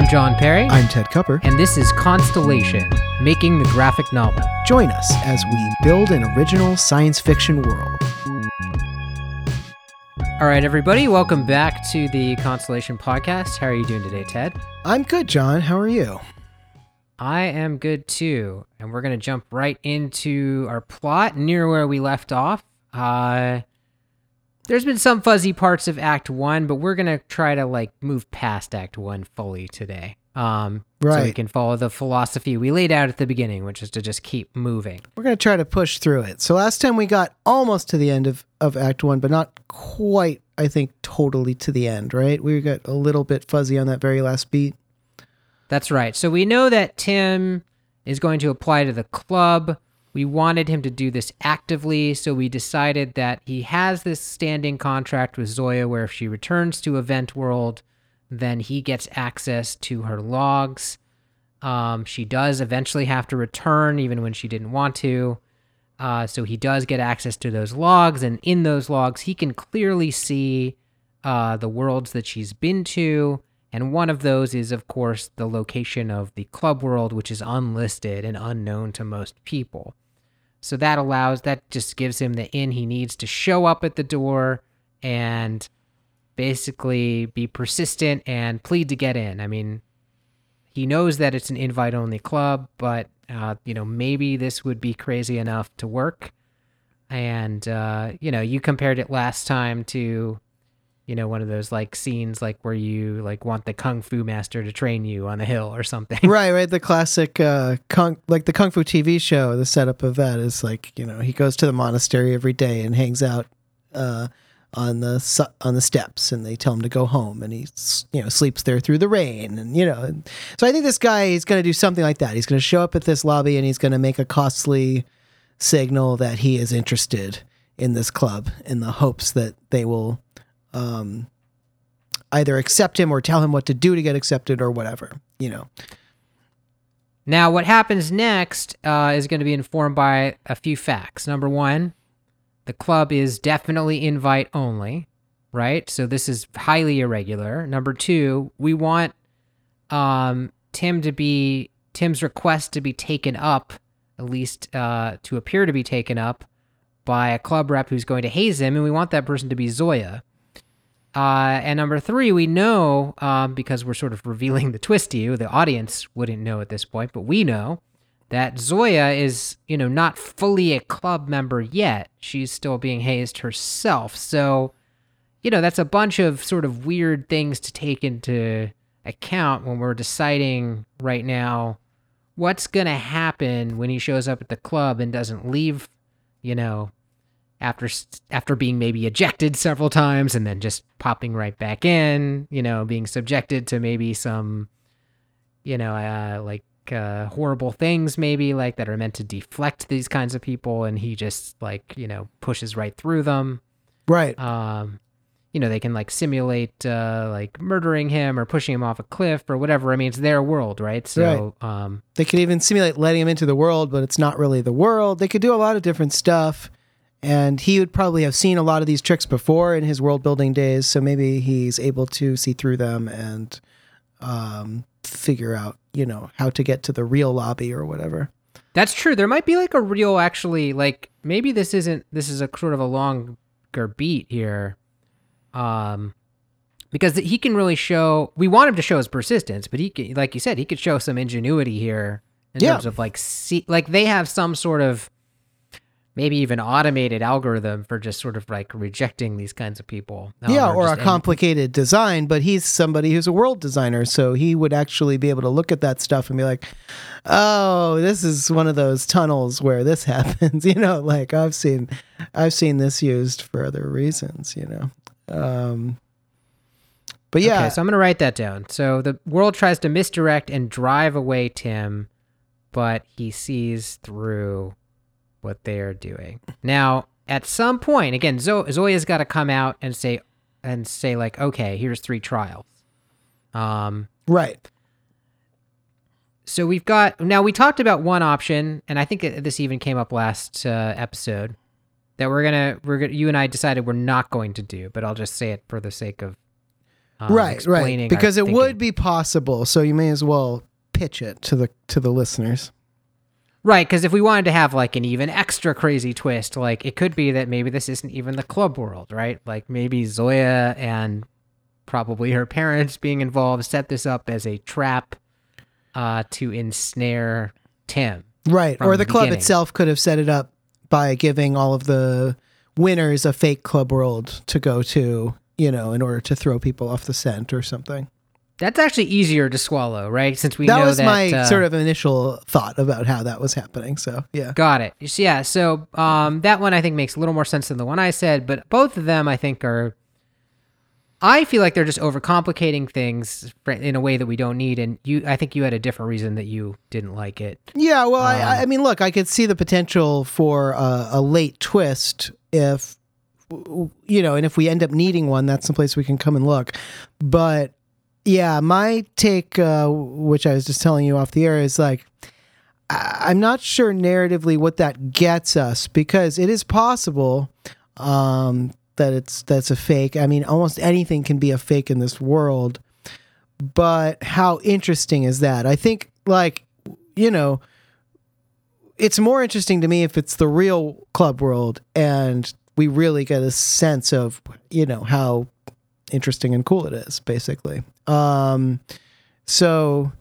I'm John Perry. I'm Ted Cupper. And this is Constellation, making the graphic novel. Join us as we build an original science fiction world. All right, everybody, welcome back to the Constellation podcast. How are you doing today, Ted? I'm good, John. How are you? I am good too. And we're going to jump right into our plot near where we left off. Uh, there's been some fuzzy parts of Act One, but we're gonna try to like move past Act One fully today. Um, right. So we can follow the philosophy we laid out at the beginning, which is to just keep moving. We're gonna try to push through it. So last time we got almost to the end of of Act One, but not quite. I think totally to the end. Right? We got a little bit fuzzy on that very last beat. That's right. So we know that Tim is going to apply to the club. We wanted him to do this actively, so we decided that he has this standing contract with Zoya where if she returns to Event World, then he gets access to her logs. Um, she does eventually have to return, even when she didn't want to. Uh, so he does get access to those logs, and in those logs, he can clearly see uh, the worlds that she's been to. And one of those is, of course, the location of the club world, which is unlisted and unknown to most people. So that allows, that just gives him the in he needs to show up at the door and basically be persistent and plead to get in. I mean, he knows that it's an invite only club, but, uh, you know, maybe this would be crazy enough to work. And, uh, you know, you compared it last time to you know one of those like scenes like where you like want the kung fu master to train you on a hill or something. Right right. The classic uh kung like the kung fu tv show the setup of that is like you know he goes to the monastery every day and hangs out uh on the on the steps and they tell him to go home and he you know sleeps there through the rain and you know so i think this guy is going to do something like that. He's going to show up at this lobby and he's going to make a costly signal that he is interested in this club in the hopes that they will um, either accept him or tell him what to do to get accepted or whatever, you know. Now, what happens next uh, is going to be informed by a few facts. Number one, the club is definitely invite only, right? So this is highly irregular. Number two, we want um, Tim to be Tim's request to be taken up, at least uh, to appear to be taken up by a club rep who's going to haze him, and we want that person to be Zoya. Uh, and number three, we know um, because we're sort of revealing the twist to you. The audience wouldn't know at this point, but we know that Zoya is, you know, not fully a club member yet. She's still being hazed herself. So, you know, that's a bunch of sort of weird things to take into account when we're deciding right now what's going to happen when he shows up at the club and doesn't leave, you know, after after being maybe ejected several times and then just popping right back in, you know, being subjected to maybe some, you know, uh, like uh, horrible things maybe like that are meant to deflect these kinds of people, and he just like you know pushes right through them. Right. Um, you know, they can like simulate uh, like murdering him or pushing him off a cliff or whatever. I mean, it's their world, right? So right. Um, they could even simulate letting him into the world, but it's not really the world. They could do a lot of different stuff and he would probably have seen a lot of these tricks before in his world building days so maybe he's able to see through them and um, figure out you know how to get to the real lobby or whatever that's true there might be like a real actually like maybe this isn't this is a sort of a longer beat here um because he can really show we want him to show his persistence but he can like you said he could show some ingenuity here in yeah. terms of like see like they have some sort of maybe even automated algorithm for just sort of like rejecting these kinds of people. Um, yeah, or, or a complicated design, but he's somebody who's a world designer, so he would actually be able to look at that stuff and be like, "Oh, this is one of those tunnels where this happens." you know, like I've seen I've seen this used for other reasons, you know. Um but yeah. Okay, so I'm going to write that down. So the world tries to misdirect and drive away Tim, but he sees through what they are doing. Now, at some point, again, Zo- Zoya's got to come out and say and say like, okay, here's three trials. Um, right. So we've got now we talked about one option, and I think this even came up last uh, episode that we're gonna we're gonna you and I decided we're not going to do, but I'll just say it for the sake of um, right, explaining right. Because it thinking. would be possible, so you may as well pitch it to the to the listeners. Right, because if we wanted to have like an even extra crazy twist, like it could be that maybe this isn't even the club world, right? Like maybe Zoya and probably her parents being involved set this up as a trap uh, to ensnare Tim. Right. Or the the club beginning. itself could have set it up by giving all of the winners a fake club world to go to, you know, in order to throw people off the scent or something. That's actually easier to swallow, right? Since we know that know was that my uh, sort of initial thought about how that was happening. So, yeah. Got it. Yeah. So um, that one I think makes a little more sense than the one I said, but both of them I think are. I feel like they're just overcomplicating things in a way that we don't need, and you. I think you had a different reason that you didn't like it. Yeah, well, I, Um, I mean, look, I could see the potential for a, a late twist if, you know, and if we end up needing one, that's the place we can come and look. But yeah, my take, uh, which I was just telling you off the air, is like, I- I'm not sure narratively what that gets us because it is possible um, that it's that's a fake. I mean, almost anything can be a fake in this world. But how interesting is that? I think, like, you know, it's more interesting to me if it's the real club world and we really get a sense of, you know, how interesting and cool it is, basically. Um, so,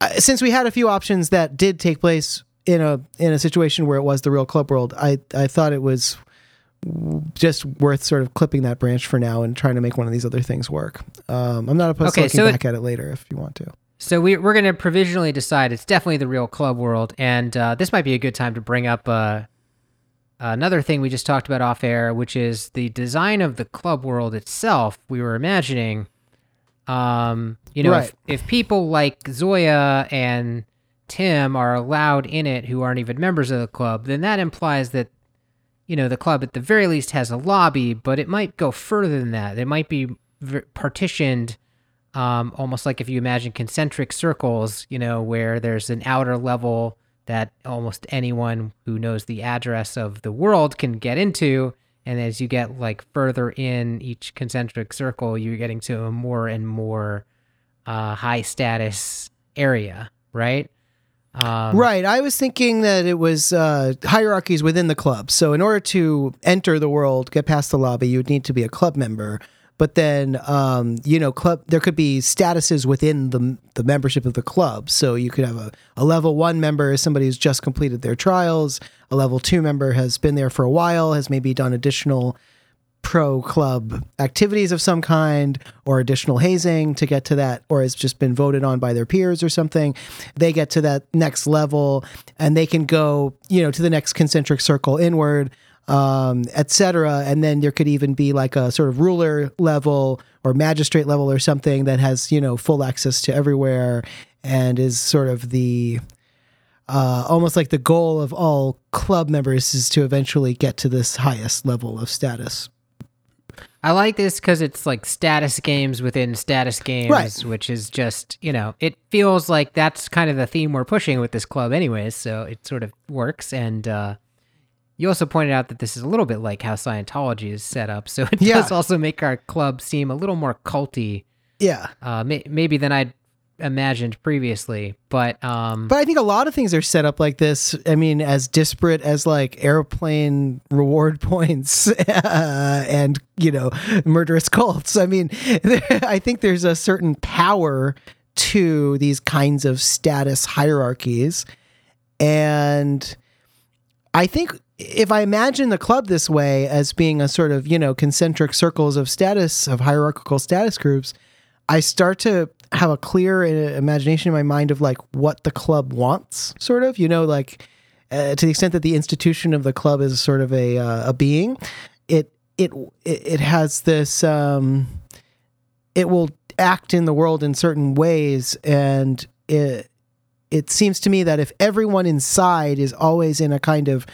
uh, since we had a few options that did take place in a in a situation where it was the real club world, I I thought it was just worth sort of clipping that branch for now and trying to make one of these other things work. Um, I'm not opposed Okay, to looking so it- back at it later if you want to. So we, we're going to provisionally decide it's definitely the real club world, and uh, this might be a good time to bring up uh, another thing we just talked about off air, which is the design of the club world itself. We were imagining, um, you know, Right. if, if people like Zoya and Tim are allowed in it who aren't even members of the club, then that implies that you know the club at the very least has a lobby, but it might go further than that. It might be v- partitioned um, almost like if you imagine concentric circles, you know, where there's an outer level that almost anyone who knows the address of the world can get into. And as you get like further in each concentric circle, you're getting to a more and more uh, high status area, right? Um, right. I was thinking that it was uh, hierarchies within the club. So, in order to enter the world, get past the lobby, you would need to be a club member. But then, um, you know, club there could be statuses within the the membership of the club. So you could have a, a level one member is somebody who's just completed their trials. A level two member has been there for a while, has maybe done additional pro club activities of some kind or additional hazing to get to that or has just been voted on by their peers or something they get to that next level and they can go you know to the next concentric circle inward um, etc and then there could even be like a sort of ruler level or magistrate level or something that has you know full access to everywhere and is sort of the uh, almost like the goal of all club members is to eventually get to this highest level of status I like this because it's like status games within status games, Right. which is just, you know, it feels like that's kind of the theme we're pushing with this club, anyways. So it sort of works. And uh, you also pointed out that this is a little bit like how Scientology is set up. So it Yeah. does also make our club seem a little more culty, yeah uh, may- maybe than I'd imagined previously. But um, But I think a lot of things are set up like this. I mean, as disparate as like airplane reward points uh, and, you know, murderous cults. I mean, I think there's a certain power to these kinds of status hierarchies. And I think if I imagine the club this way as being a sort of, you know, concentric circles of status, of hierarchical status groups, I start to have a clear uh, imagination in my mind of like what the club wants, sort of, you know, like uh, to the extent that the institution of the club is sort of a uh, a being, it it it has this um, it will act in the world in certain ways, and it it seems to me that if everyone inside is always in a kind of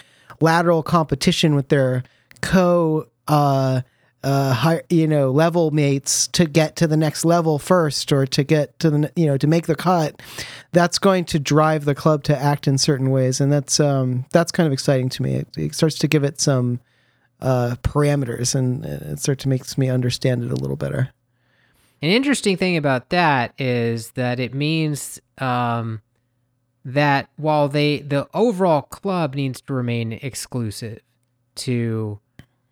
lateral competition with their co uh, uh, you know level mates to get to the next level first or to get to the you know to make the cut that's going to drive the club to act in certain ways. And that's um that's kind of exciting to me. It, it starts to give it some uh parameters and it starts to makes me understand it a little better. An interesting thing about that is that it means um, that while they the overall club needs to remain exclusive to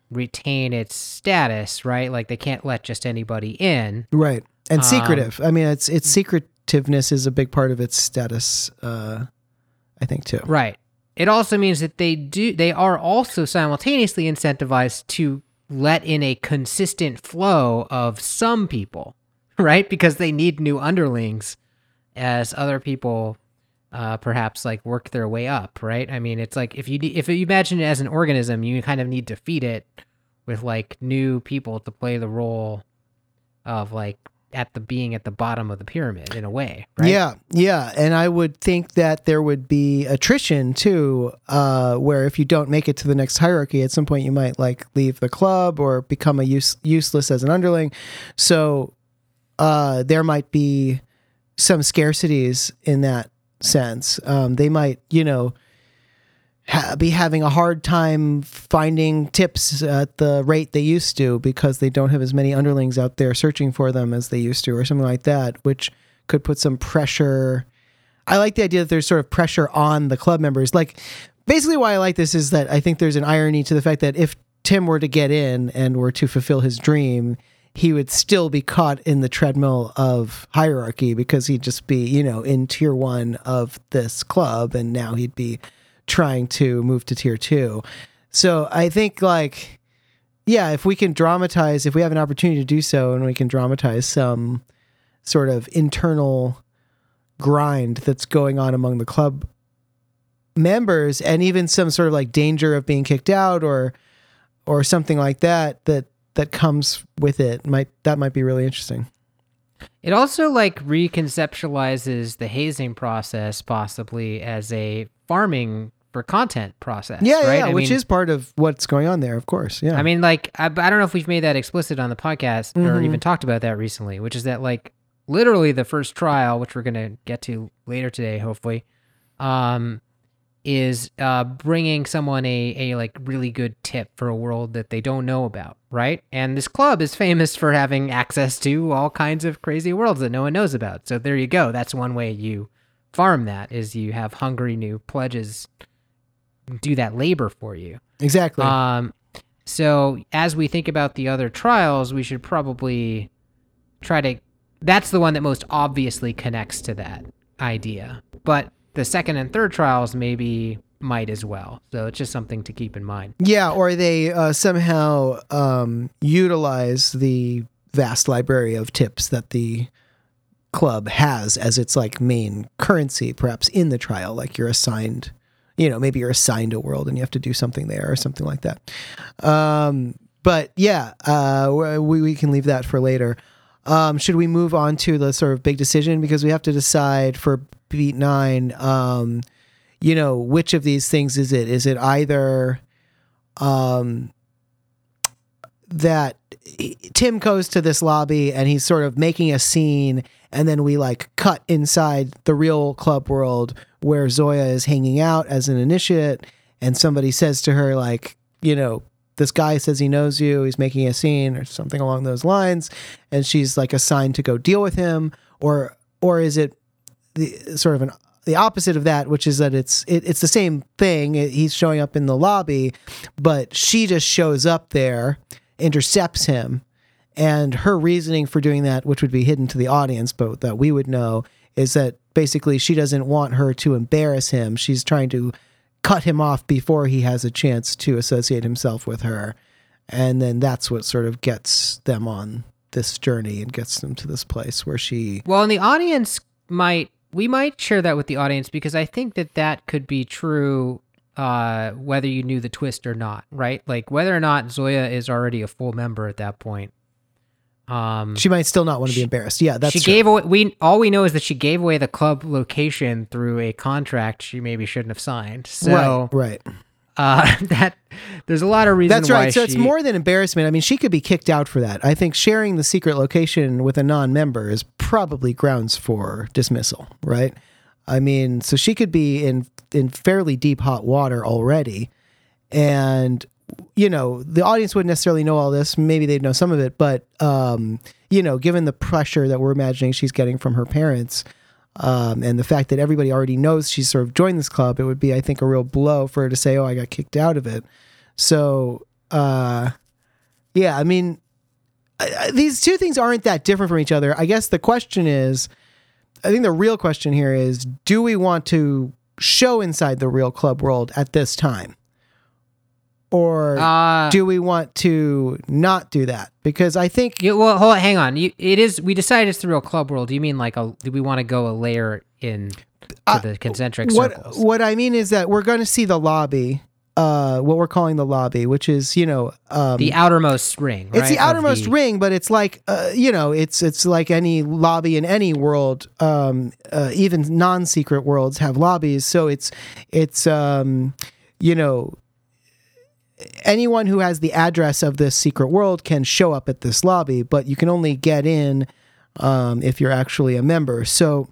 retain its status, right? Like they can't let just anybody in. Right. And Um, secretive. I mean, it's its secretiveness is a big part of its status. Uh, I think too. Right. It also means that they do they are also simultaneously incentivized to let in a consistent flow of some people, right? Because they need new underlings as other people uh, perhaps like work their way up, right? I mean, it's like if you if you imagine it as an organism, you kind of need to feed it with like new people to play the role of like at the being at the bottom of the pyramid in a way, right? Yeah, yeah, and I would think that there would be attrition too, uh, where if you don't make it to the next hierarchy, at some point you might like leave the club or become a use, useless as an underling. So uh, there might be some scarcities in that sense. Um, they might, you know, ha- be having a hard time finding tips at the rate they used to because they don't have as many underlings out there searching for them as they used to, or something like that, which could put some pressure. I like the idea that there's sort of pressure on the club members. Like, basically, why I like this is that I think there's an irony to the fact that if Tim were to get in and were to fulfill his dream, he would still be caught in the treadmill of hierarchy because he'd just be, you know, in tier one of this club, and now he'd be trying to move to tier two. So I think, like, yeah, if we can dramatize, if we have an opportunity to do so, and we can dramatize some sort of internal grind that's going on among the club members and even some sort of like danger of being kicked out or or something like that that that comes with it might that might be really interesting It also like reconceptualizes the hazing process possibly as a farming for content process. yeah right? yeah I which mean, is part of what's going on there of course yeah I mean, like I, I don't know if we've made that explicit on the podcast or Mhm. even talked about that recently, which is that like literally the first trial, which we're gonna get to later today, hopefully, um, is uh bringing someone a a like really good tip for a world that they don't know about, right? And this club is famous for having access to all kinds of crazy worlds that no one knows about. So there you go. That's one way you farm that is you have hungry new pledges do that labor for you. exactly Um, so as we think about the other trials, we should probably try to. That's the one that most obviously connects to that idea. But the second and third trials maybe might as well. So it's just something to keep in mind. yeah or they uh, somehow um, utilize the vast library of tips that the club has as its like main currency perhaps in the trial like you're assigned you know maybe you're assigned a world and you have to do something there or something like that um but yeah uh we, we can leave that for later um should we move on to the sort of big decision because we have to decide for beat nine um you know which of these things is it? Is it either um that Tim goes to this lobby and he's sort of making a scene, and then we like cut inside the real club world where Zoya is hanging out as an initiate, and somebody says to her, like, you know, this guy says he knows you, he's making a scene or something along those lines, and she's like assigned to go deal with him, or or is it the sort of an the opposite of that, which is that it's it, it's the same thing. He's showing up in the lobby, but she just shows up there, intercepts him, and her reasoning for doing that, which would be hidden to the audience, but that we would know, is that basically she doesn't want her to embarrass him. She's trying to cut him off before he has a chance to associate himself with her, and then that's what sort of gets them on this journey and gets them to this place where she Well, and the audience might we might share that with the audience because I think that that could be true uh, whether you knew the twist or not, right? Like whether or not Zoya is already a full member at that point. Um, she might still not want to be embarrassed. Yeah, that's she true. gave away. We all we know is that she gave away the club location through a contract she maybe shouldn't have signed. So right, right. Uh, that there's a lot of reasons. That's right. So it's more than embarrassment. I mean, she could be kicked out for that. I think sharing the secret location with a non-member is probably grounds for dismissal, right? I mean, so she could be in in fairly deep hot water already, and you know, the audience wouldn't necessarily know all this. Maybe they'd know some of it, but um, you know, given the pressure that we're imagining she's getting from her parents, um, and the fact that everybody already knows she's sort of joined this club, it would be, I think, a real blow for her to say, "Oh, I got kicked out of it." So, uh, yeah, I mean, I, I, these two things aren't that different from each other. I guess the question is, I think the real question here is, do we want to show inside the real club world at this time? Or Uh, do we want to not do that? Because I think you, well, hold on, hang on. You, it is. We decided it's the real club world. Do you mean like a? Do we want to go a layer in to the concentric what circles? what I mean is that we're going to see the lobby, uh, what we're calling the lobby, which is you know um, the outermost ring. it's the outermost the- ring, but it's like uh, you know, it's it's like any lobby in any world. Um, uh, even non-secret worlds have lobbies, so it's it's um, you know, anyone who has the address of this secret world can show up at this lobby, but you can only get in um, if you're actually a member. So,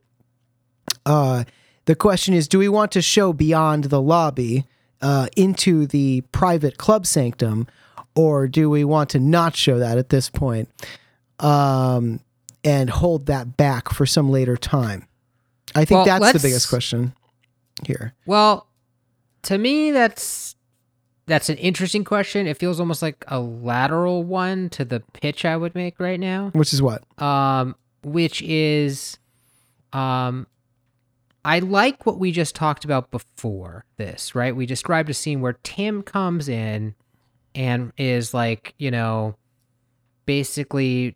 uh, the question is, do we want to show beyond the lobby uh, into the private club sanctum? or do we want to not show that at this point um, and hold that back for some later time? I think Well, that's the biggest question here. Well, to me, that's that's an interesting question. It feels almost like a lateral one to the pitch I would make right now. Which is what? um, which is, um, I like what we just talked about before this, right? We described a scene where Tim comes in and is like, you know, basically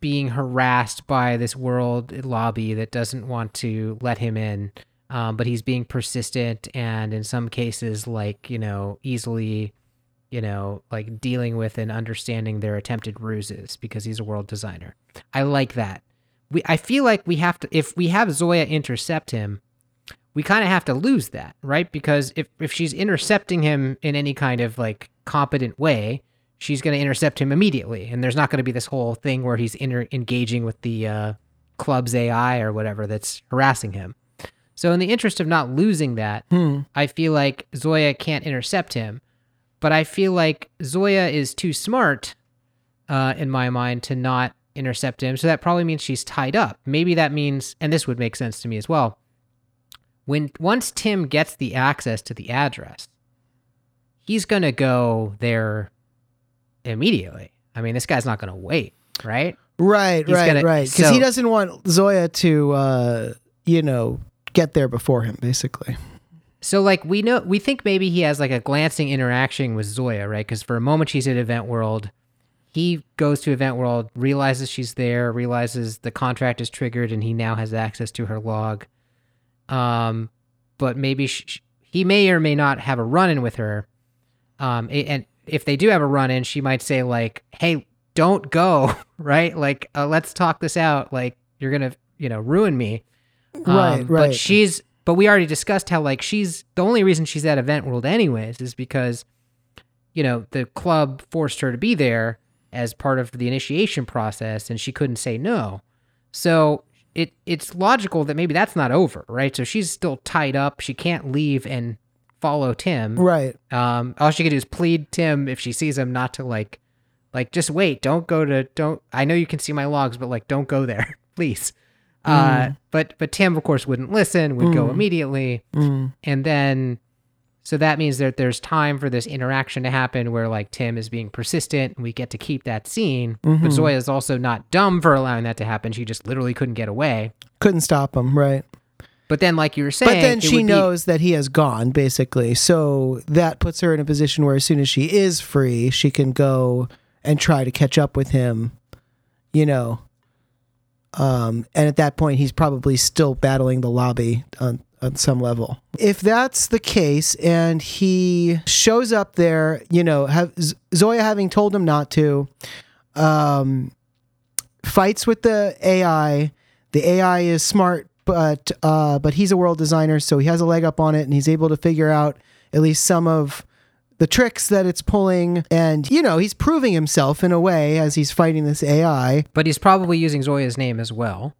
being harassed by this world lobby that doesn't want to let him in. Um, but he's being persistent and in some cases, like, you know, easily you know, like dealing with and understanding their attempted ruses because he's a world designer. I like that. We I feel like we have to if we have Zoya intercept him, we kind of have to lose that, right? Because if if she's intercepting him in any kind of like competent way, she's going to intercept him immediately and there's not going to be this whole thing where he's inter- engaging with the uh club's AI or whatever that's harassing him. So in the interest of not losing that, Hmm. I feel like Zoya can't intercept him but I feel like Zoya is too smart, uh, in my mind, to not intercept him. So that probably means she's tied up. Maybe that means, and this would make sense to me as well. When once Tim gets the access to the address, he's gonna go there immediately. I mean, this guy's not gonna wait, right? Right, He's right, gonna- right. Because so- he doesn't want Zoya to, uh, you know, get there before him, basically. So like we know we think maybe he has like a glancing interaction with Zoya, right? Because for a moment she's at Event World, he goes to Event World, realizes she's there, realizes the contract is triggered, and he now has access to her log. Um, but maybe sh- sh- he may or may not have a run-in with her. Um, and if they do have a run-in, she might say like, "Hey, don't go," right? Like, uh, let's talk this out. Like, you're gonna, you know, ruin me. Right, Um, right. But she's but we already discussed how like she's the only reason she's at Event World anyways is because you know the club forced her to be there as part of the initiation process and she couldn't say no. So it it's logical that maybe that's not over, right? So she's still tied up. She can't leave and follow Tim. Right. Um, all she could do is plead Tim if she sees him not to like, like just wait, don't go to, don't. I know you can see my logs, but like, don't go there, please. Uh, but but Tim of course wouldn't listen, would go immediately, Mm. and then, so that means that there's time for this interaction to happen where like Tim is being persistent, and we get to keep that scene. But Zoya is also not dumb for allowing that to happen. She just literally couldn't get away. Couldn't stop him, right? But then, like you were saying, But then she would be- knows that he has gone, basically. So that puts her in a position where as soon as she is free, she can go and try to catch up with him, you know. Um, and at that point, he's probably still battling the lobby on, on some level. If that's the case, and he shows up there, you know, have Zoya having told him not to, um, fights with the AI. The AI is smart, but uh, but he's a world designer, so he has a leg up on it, and he's able to figure out at least some of the tricks that it's pulling. And you know, he's proving himself in a way as he's fighting this AI. but he's probably using Zoya's name as well.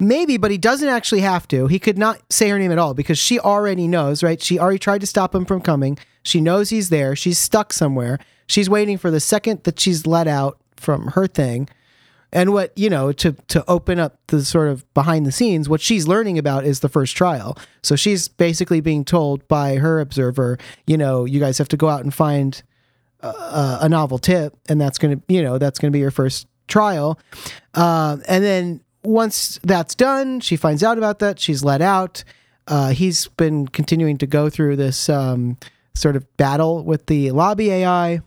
maybe, but he doesn't actually have to. He could not say her name at all because she already knows, right? She already tried to stop him from coming. She knows he's there. She's stuck somewhere. She's waiting for the second that she's let out from her thing. And what, you know, to to open up the sort of behind the scenes, what she's learning about is the first trial. So she's basically being told by her observer, you know, you guys have to go out and find a, a novel tip, and that's going to, you know, that's going to be your first trial. Um, and then once that's done, she finds out about that. She's let out. Uh, he's been continuing to go through this um, sort of battle with the lobby AI.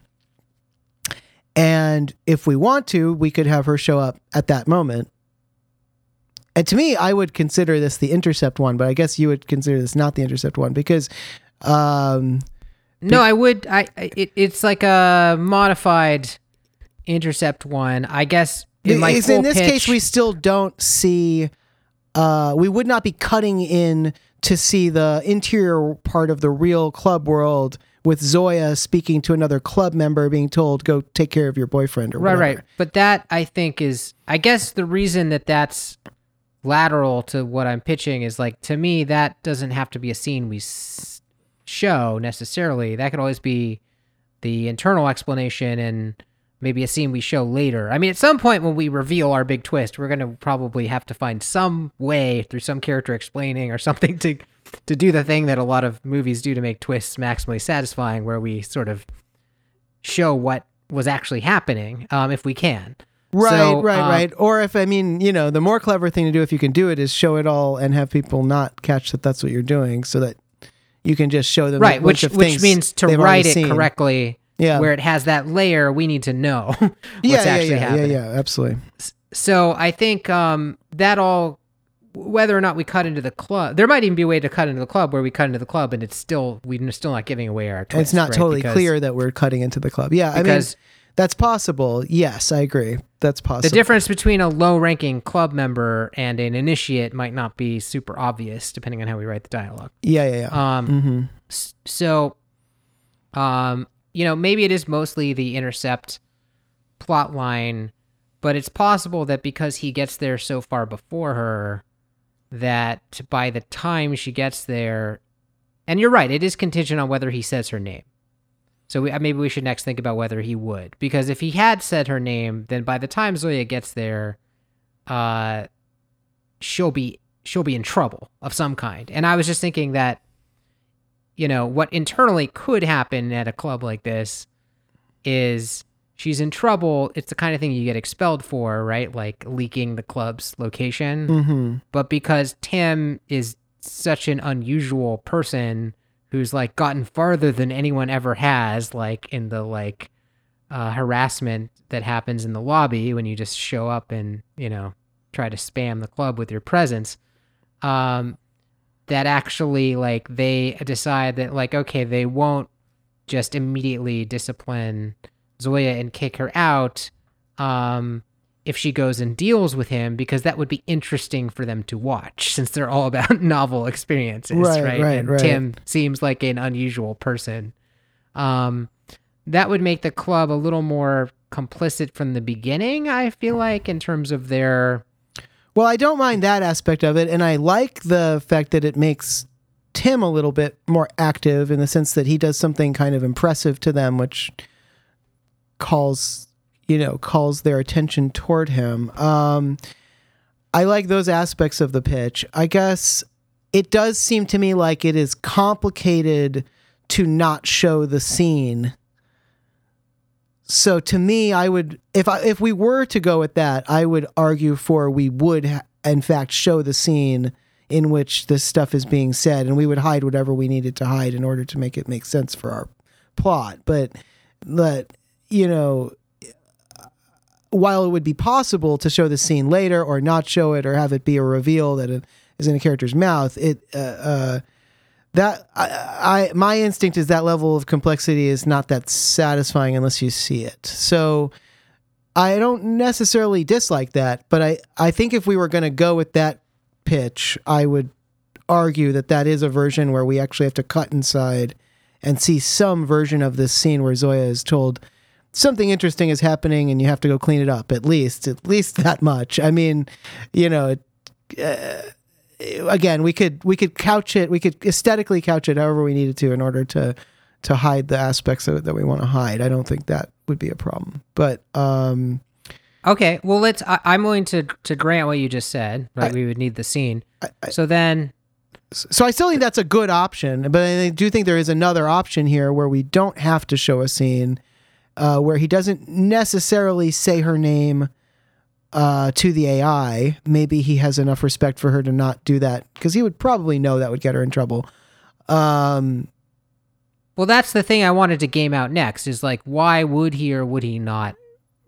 And if we want to, we could have her show up at that moment. And to me, I would consider this the intercept one, but I guess you would consider this not the intercept one because um, No, I would. I it, it's like a modified intercept one. I guess in my in this pitch, case we still don't see uh we would not be cutting in to see the interior part of the real club world with Zoya speaking to another club member being told go take care of your boyfriend or whatever. right, right. But that I think is. I guess the reason that that's lateral to what I'm pitching is like to me that doesn't have to be a scene we s- show necessarily. That could always be the internal explanation and maybe a scene we show later. I mean, at some point when we reveal our big twist, we're going to probably have to find some way through some character explaining or something to to do the thing that a lot of movies do to make twists maximally satisfying where we sort of show what was actually happening um, if we can. Right, So, right, um, right. Or if I mean, you know, the more clever thing to do if you can do it is show it all and have people not catch that that's what you're doing, so that you can just show them Right, which which means to write it seen. correctly Yeah, where it has that layer we need to know what's yeah, yeah, actually yeah, happening. yeah, yeah, absolutely. So I think um, that all, whether or not we cut into the club, there might even be a way to cut into the club where we cut into the club and it's still we're still not giving away our. Twist, it's not right? totally Because clear that we're cutting into the club. Yeah, I mean, because that's possible. Yes, I agree. That's possible. the difference between a low-ranking club member and an initiate might not be super obvious depending on how we write the dialogue. Yeah, yeah, yeah. Um, hmm so, um, you know, maybe it is mostly the intercept plot line, but it's possible that because he gets there so far before her, that by the time she gets there, and you're right, it is contingent on whether he says her name. So we, uh, maybe we should next think about whether he would, because if he had said her name, then by the time Zoya gets there, uh, she'll be she'll be in trouble of some kind. And I was just thinking that you know, what internally could happen at a club like this is she's in trouble. It's the kind of thing you get expelled for, right? Like leaking the club's location. hmm But because Tim is such an unusual person who's like gotten farther than anyone ever has, like in the like uh, harassment that happens in the lobby when you just show up and, you know, try to spam the club with your presence. Um, that actually like they decide that like okay they won't just immediately discipline Zoya and kick her out um if she goes and deals with him because that would be interesting for them to watch since they're all about novel experiences Right, right, right, and right. Tim seems like an unusual person um that would make the club a little more complicit from the beginning I feel like in terms of their Well, I don't mind that aspect of it, and I like the fact that it makes Tim a little bit more active in the sense that he does something kind of impressive to them, which calls you know calls their attention toward him. Um, I like those aspects of the pitch. I guess it does seem to me like it is complicated to not show the scene. So to me, I would if I, if we were to go with that, I would argue for we would ha- in fact show the scene in which this stuff is being said, and we would hide whatever we needed to hide in order to make it make sense for our plot. But but you know, while it would be possible to show the scene later or not show it or have it be a reveal that it is in a character's mouth, it uh, uh, that I, I my instinct is that level of complexity is not that satisfying unless you see it. So I don't necessarily dislike that, but I I think if we were going to go with that pitch, I would argue that that is a version where we actually have to cut inside and see some version of this scene where Zoya is told something interesting is happening and you have to go clean it up at least at least that much i mean you know it, uh, again, we could we could couch it, we could aesthetically couch it however we needed to in order to to hide the aspects of it that we want to hide. I don't think that would be a problem. But um, Okay, well let's. I, I'm willing to to grant what you just said. Right, I- we would need the scene. I- I- so then, so I still think that's a good option, but I do think there is another option here where we don't have to show a scene uh, where he doesn't necessarily say her name uh, to the AI. Maybe he has enough respect for her to not do that because he would probably know that would get her in trouble. Um, well, that's the thing I wanted to game out next. Is like, why would he or would he not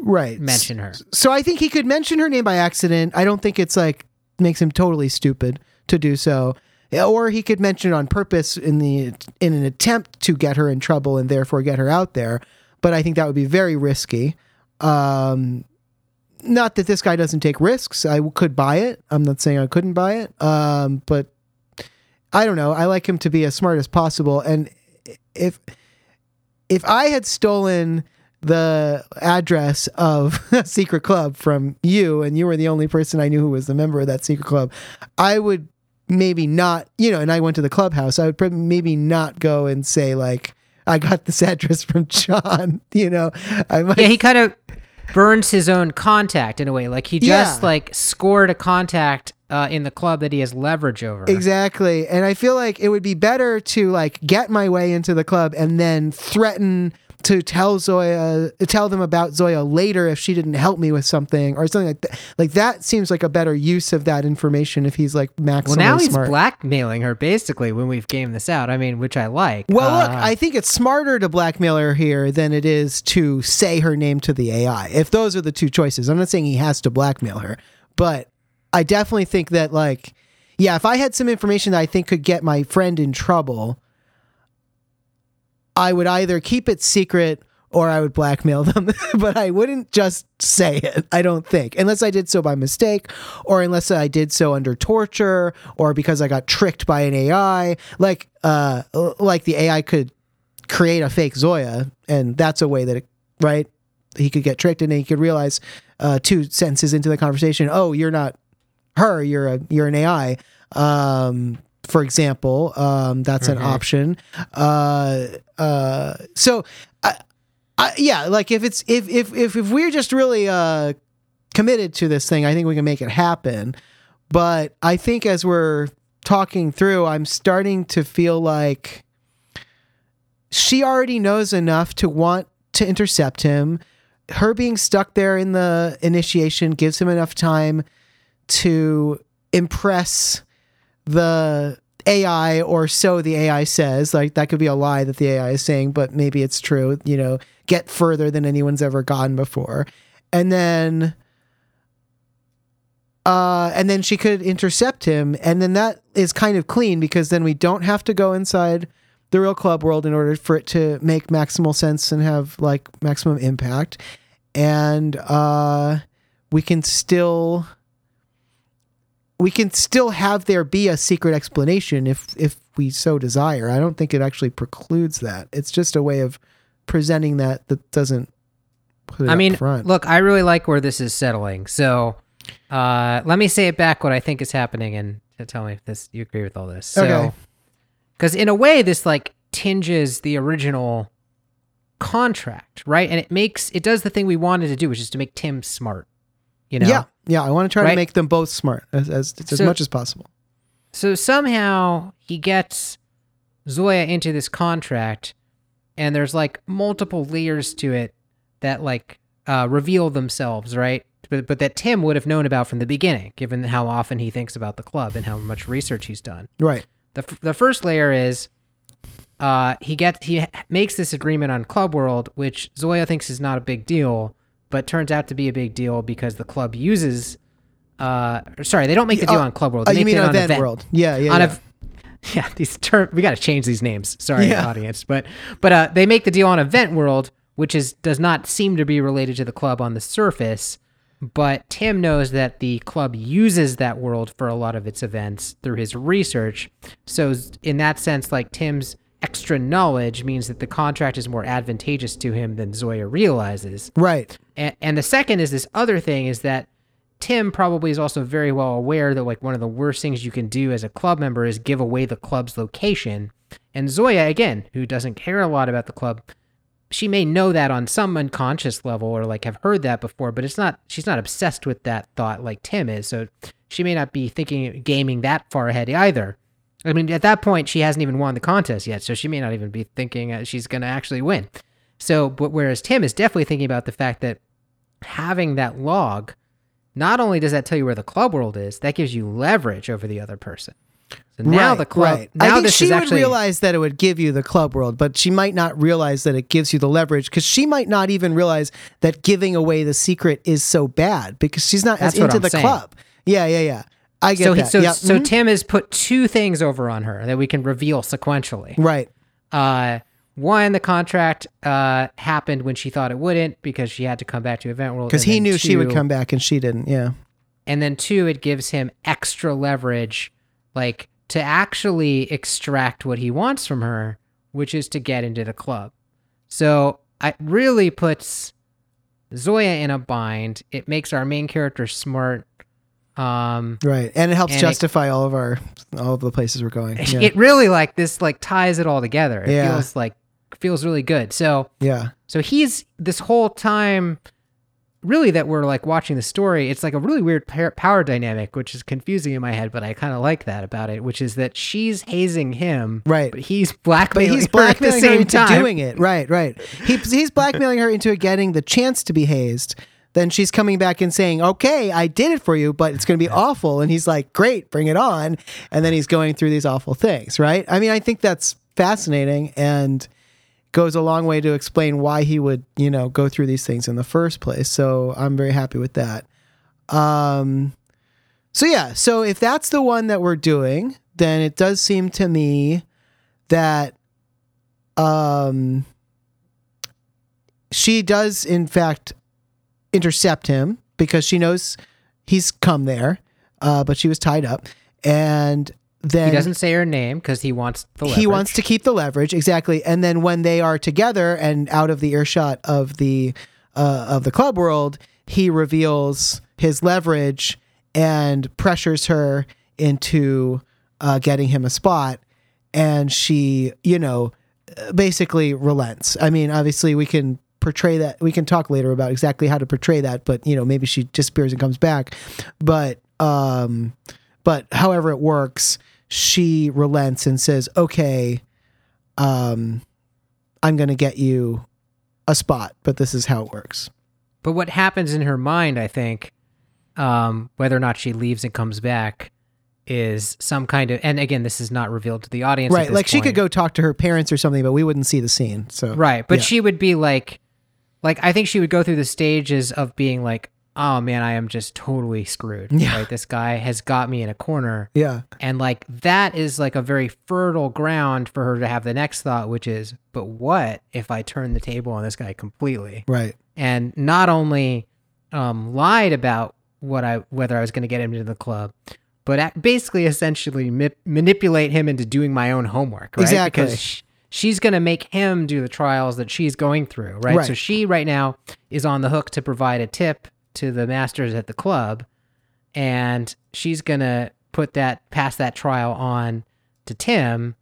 right. mention her? So I think he could mention her name by accident. I don't think it's like makes him totally stupid to do so. Or he could mention it on purpose in the in an attempt to get her in trouble and therefore get her out there. But I think that would be very risky. Um, not that this guy doesn't take risks. I could buy it. I'm not saying I couldn't buy it. Um, but I don't know. I like him to be as smart as possible. And if if I had stolen the address of a secret club from you and you were the only person I knew who was the member of that secret club, I would maybe not, you know, and I went to the clubhouse, I would maybe not go and say like I got this address from John, you know. I might Yeah, he kind of burns his own contact in a way. Like he just Yeah. like scored a contact uh, in the club that he has leverage over. Exactly. And I feel like it would be better to like get my way into the club and then threaten to tell Zoya tell them about Zoya later if she didn't help me with something or something like that. Like that seems like a better use of that information if he's like maximally Well, now he's blackmailing her basically when we've gamed this out. I mean, which I like. well, look, Uh, I think it's smarter to blackmail her here than it is to say her name to the AI. If those are the two choices, I'm not saying he has to blackmail her, but I definitely think that, like, yeah, if I had some information that I think could get my friend in trouble, I would either keep it secret or I would blackmail them, but I wouldn't just say it. I don't think, unless I did so by mistake, or unless I did so under torture, or because I got tricked by an AI. Like, uh, like the AI could create a fake Zoya, and that's a way that it, right? He could get tricked, and he could realize uh, two sentences into the conversation, oh, you're not her, you're a you're an AI. Um, for example, um, that's an option. Uh, uh, so, I, I, yeah, like if it's if if if if we're just really uh, committed to this thing, I think we can make it happen. But I think as we're talking through, I'm starting to feel like she already knows enough to want to intercept him. Her being stuck there in the initiation gives him enough time to impress the AI, or so the AI says. Like that could be a lie that the AI is saying, but maybe it's true. You know, get further than anyone's ever gone before, and then, uh, and then she could intercept him, and then that is kind of clean because then we don't have to go inside the real club world in order for it to make maximal sense and have like maximum impact, and uh, we can still we can still have there be a secret explanation if if we so desire. I don't think it actually precludes that. It's just a way of presenting that that doesn't put it I mean, front. look, I really like where this is settling. So, uh, let me say it back what I think is happening, and tell me if this you agree with all this. So, Okay. because in a way, this like tinges the original contract, right? And it makes it does the thing we wanted to do, which is to make Tim smart. You know, Yeah, yeah. I want to try Right? to make them both smart as as, as So- much as possible. So somehow he gets Zoya into this contract, and there's like multiple layers to it that like uh, reveal themselves, right? But, but that Tim would have known about from the beginning, given how often he thinks about the club and how much research he's done. Right. The, f- the first layer is uh, he gets he makes this agreement on Club World, which Zoya thinks is not a big deal, but turns out to be a big deal because the club uses. Uh, sorry, they don't make the deal Uh, on Club World. Oh, They you make mean it on event, world? Yeah, yeah. on yeah. a yeah these term we got to change these names sorry Yeah. audience but but uh they make the deal on event world which is does not seem to be related to the club on the surface but tim knows that the club uses that world for a lot of its events through his research so in that sense like tim's extra knowledge means that the contract is more advantageous to him than zoya realizes right. And, and the second is this other thing is that Tim probably is also very well aware that like one of the worst things you can do as a club member is give away the club's location. And Zoya, again, who doesn't care a lot about the club, she may know that on some unconscious level or like have heard that before, but it's not she's not obsessed with that thought like Tim is. So she may not be thinking gaming that far ahead either. I mean, at that point, she hasn't even won the contest yet, so she may not even be thinking uh, she's going to actually win. So, but whereas Tim is definitely thinking about the fact that having that log, not only does that tell you where the club world is, that gives you leverage over the other person. So now Right, the club, right. now I think this she is would actually realize that it would give you the club world, but she might not realize that it gives you the leverage because she might not even realize that giving away the secret is so bad because she's not as into I'm the saying. club. Yeah, yeah, yeah. I get so he, that. so yeah. so mhm. Tim has put two things over on her that we can reveal sequentially. right. Uh, one, the contract uh, happened when she thought it wouldn't because she had to come back to Event World. Because he knew she would come back and she didn't. Yeah. And then two, it gives him extra leverage, like to actually extract what he wants from her, which is to get into the club. So it really puts Zoya in a bind. It makes our main character smart. Um, Right. And it helps And it- justify all of our all of the places we're going. Yeah. it really like this like ties it all together. It Yeah. feels like feels really good. So yeah. So he's this whole time, really, that we're like watching the story. It's like a really weird par- power dynamic, which is confusing in my head, but I kind of like that about it, which is that she's hazing him, Right. But he's But blackmailing he's her blackmailing at the her same into time. doing it. Right, right. He, he's blackmailing her into getting the chance to be hazed. Then she's coming back and saying, "Okay, I did it for you, but it's going to be awful." And he's like, "Great, bring it on." And then he's going through these awful things, right? I mean, I think that's fascinating and goes a long way to explain why he would, you know, go through these things in the first place. So I'm very happy with that. Um, so yeah, so if that's the one that we're doing, then it does seem to me that um she does in fact intercept him because she knows he's come there, uh, but she was tied up, and then He doesn't say her name because he wants the he wants to keep the leverage exactly. And then when they are together and out of the earshot of the uh, of the club world he reveals his leverage and pressures her into uh, getting him a spot. And she you know basically relents. I mean obviously we can portray that we can talk later about exactly how to portray that but you know maybe she disappears and comes back but um but however it works she relents and says okay um i'm gonna get you a spot but this is how it works But what happens in her mind, I think, um, whether or not she leaves and comes back, is some kind of. And again, this is not revealed to the audience. at right like she could go talk to her parents or something but we wouldn't see the scene so Right. But Yeah. she would be like like I think she would go through the stages of being like, "Oh man, I am just totally screwed." Yeah. Right? This guy has got me in a corner. yeah And like that is like a very fertile ground for her to have the next thought, which is, "But what if I turn the table on this guy completely?" right And not only um lied about what I whether I was going to get him into the club, but basically essentially ma- manipulate him into doing my own homework, right? Exactly. Because sh- she's going to make him do the trials that she's going through, right? Right. So she right now is on the hook to provide a tip to the masters at the club, and she's going to put that pass that trial on to Tim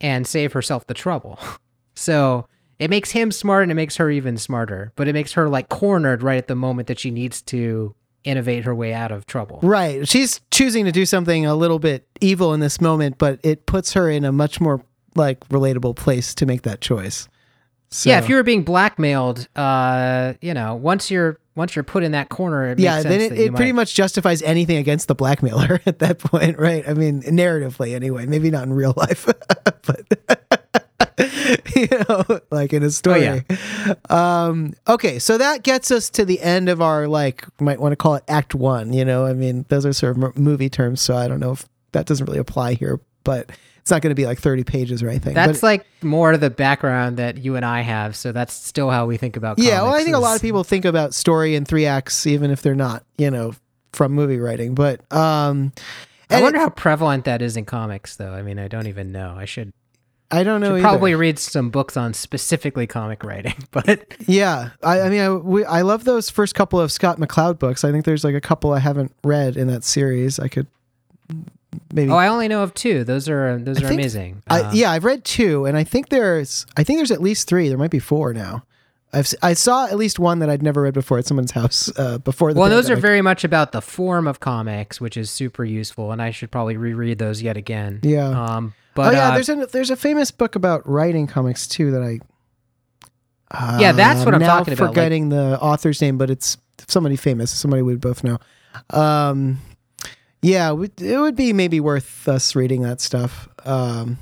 and save herself the trouble. So it makes him smart and it makes her even smarter, but it makes her like cornered right at the moment that she needs to innovate her way out of trouble. right she's choosing to do something a little bit evil in this moment but it puts her in a much more like relatable place to make that choice so, Yeah, if you were being blackmailed, uh, you know, once you're once you're put in that corner, it yeah, then it, it pretty might- much justifies anything against the blackmailer at that point, right? I mean, narratively anyway, maybe not in real life, but you know, like in a story. Oh, Um, okay, so that gets us to the end of our like might want to call it Act One. You know, I mean, those are sort of m- movie terms, so I don't know if that doesn't really apply here, but it's not going to be like thirty pages or anything. but- That's like more of the background that you and I have, so that's still how we think about. Yeah, well, I think a lot of people think about story in three acts, even if they're not, you know, from movie writing. But um, I wonder it- how prevalent that is in comics, though. I mean, I don't even know. I should. I don't know. Probably read some books on specifically comic writing, but Yeah, I, I mean, I, we, I love those first couple of Scott McCloud books. I think there's like a couple I haven't read in that series. I could maybe. oh, I only know of two. Those are those I are think- amazing. I, Uh, yeah, I've read two, and I think there's I think there's at least three. There might be four now. I've I saw at least one that I'd never read before at someone's house uh, before the. Well, those are very much about the form of comics, which is super useful, and I should probably reread those yet again. Yeah. Um, but oh yeah, uh, there's a there's a famous book about writing comics too that I. Uh, Yeah, that's what I'm talking about, like- Forgetting the author's name, but it's somebody famous, somebody we both know. Um, yeah, it would be maybe worth us reading that stuff um,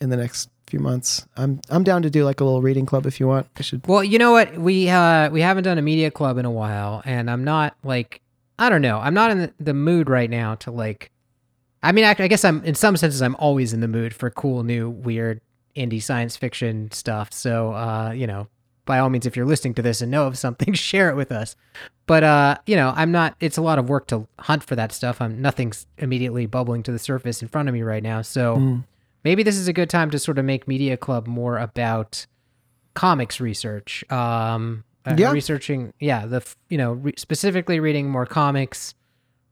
in the next few months. I'm I'm down to do like a little reading club if you want. I should. Well, you know what? We uh we haven't done a media club in a while, and I'm not like I don't know. I'm not in the, mood right now to like. I mean, I, I guess I'm in some senses I'm always in the mood for cool, new, weird indie science fiction stuff. So, uh, you know, by all means, if you're listening to this and know of something, share it with us. But uh, you know, I'm not. It's a lot of work to hunt for that stuff. I'm nothing's immediately bubbling to the surface in front of me right now. So Mm. maybe this is a good time to sort of make media club more about comics research um uh, Yeah. researching yeah the you know re- specifically reading more comics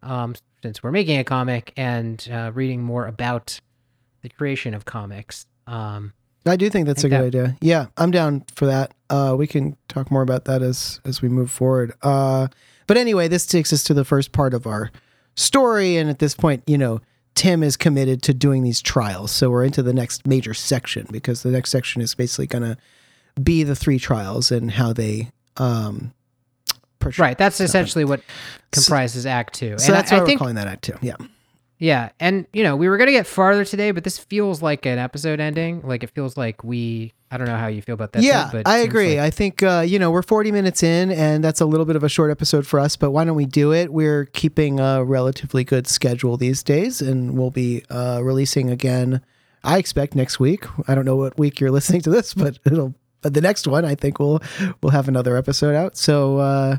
um since we're making a comic and uh, reading more about the creation of comics um I do think that's a think good idea. Yeah, I'm down for that. Uh, we can talk more about that as as we move forward. Uh, but anyway, this takes us to the first part of our story, and at this point, you know, Tim is committed to doing these trials. So we're into the next major section because the next section is basically going to be the three trials and how they. Um, portray- right that's essentially what comprises act two So and that's I, why I think we're calling that act two. Yeah. Yeah, and you know, we were gonna get farther today, but this feels like an episode ending. Like it feels like we. I don't know how you feel about that. yeah, but I agree. like- I think uh, you know we're 40 minutes in, and that's a little bit of a short episode for us. But why don't we do it? We're keeping a relatively good schedule these days, and we'll be uh, releasing again. I expect next week. I don't know what week you're listening to this, but it'll. But the next one, I think we'll we'll have another episode out. So uh,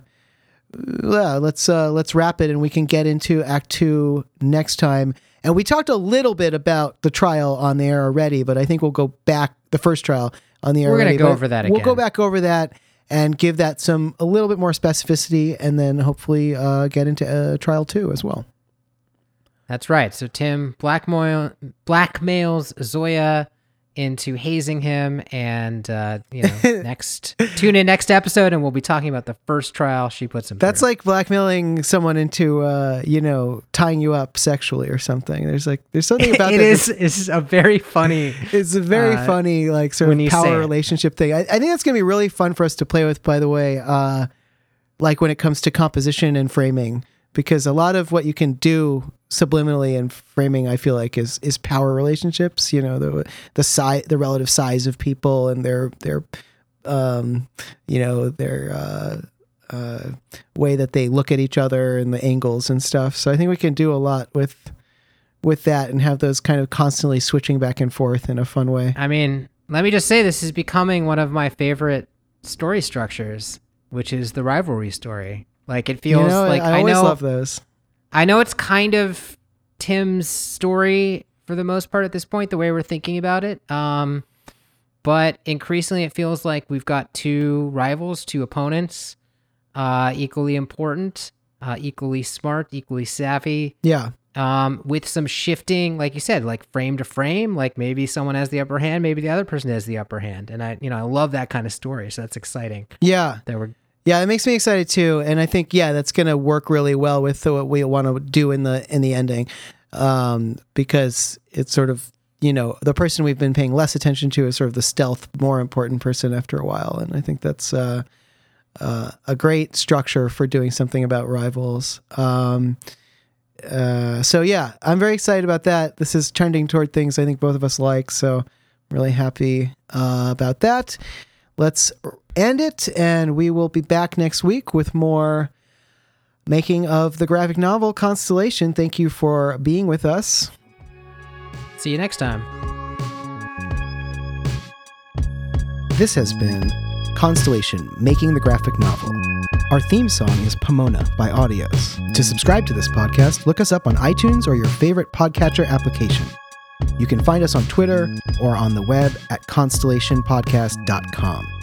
yeah, let's uh, let's wrap it, and we can get into Act Two next time. And we talked a little bit about the trial on the air already, but I think we'll go back the first trial on the air. We're gonna go over that. We'll go back over that and give that some a little bit more specificity, and then hopefully uh, get into uh, trial two as well. That's right. So Tim blackmail blackmails Zoya into hazing him, and uh, you know, next tune in next episode, and we'll be talking about the first trial she puts him. That's through. like blackmailing someone into, uh, you know, tying you up sexually or something. There's like, there's something about it is is a very funny. It's a very uh, funny, like sort of power relationship thing. I, I think that's gonna be really fun for us to play with. By the way, uh, like when it comes to composition and framing, because a lot of what you can do subliminally and framing, I feel like is is power relationships. You know, the the size, the relative size of people, and their their, um, you know, their. Uh, uh, way that they look at each other and the angles and stuff. So I think we can do a lot with with that and have those kind of constantly switching back and forth in a fun way. I mean, let me just say this is becoming one of my favorite story structures, which is the rivalry story. Like it feels you know, like I I, always know love those. I know it's kind of Tim's story for the most part at this point, the way we're thinking about it. Um, but increasingly, it feels like we've got two rivals, two opponents, uh, equally important, uh, equally smart, equally savvy. Yeah. Um, with some shifting, like you said, like frame to frame, like maybe someone has the upper hand, maybe the other person has the upper hand, and I, you know, I love that kind of story. So that's exciting. Yeah. That we're Yeah, it makes me excited too, and I think yeah, that's going to work really well with what we want to do in the in the ending, um, because it's sort of you know the person we've been paying less attention to is sort of the stealth, more important person after a while, and I think that's uh, uh, a great structure for doing something about rivals. Um, uh, so yeah, I'm very excited about that. This is trending toward things I think both of us like, so I'm really happy uh, about that. Let's end it, and we will be back next week with more making of the graphic novel Constellation. Thank you for being with us. see you next time. This has been Constellation Making the Graphic Novel. Our theme song is Pomona by Audios. To subscribe to this podcast, look us up on iTunes or your favorite podcatcher application. You can find us on Twitter or on the web at constellationpodcast.com.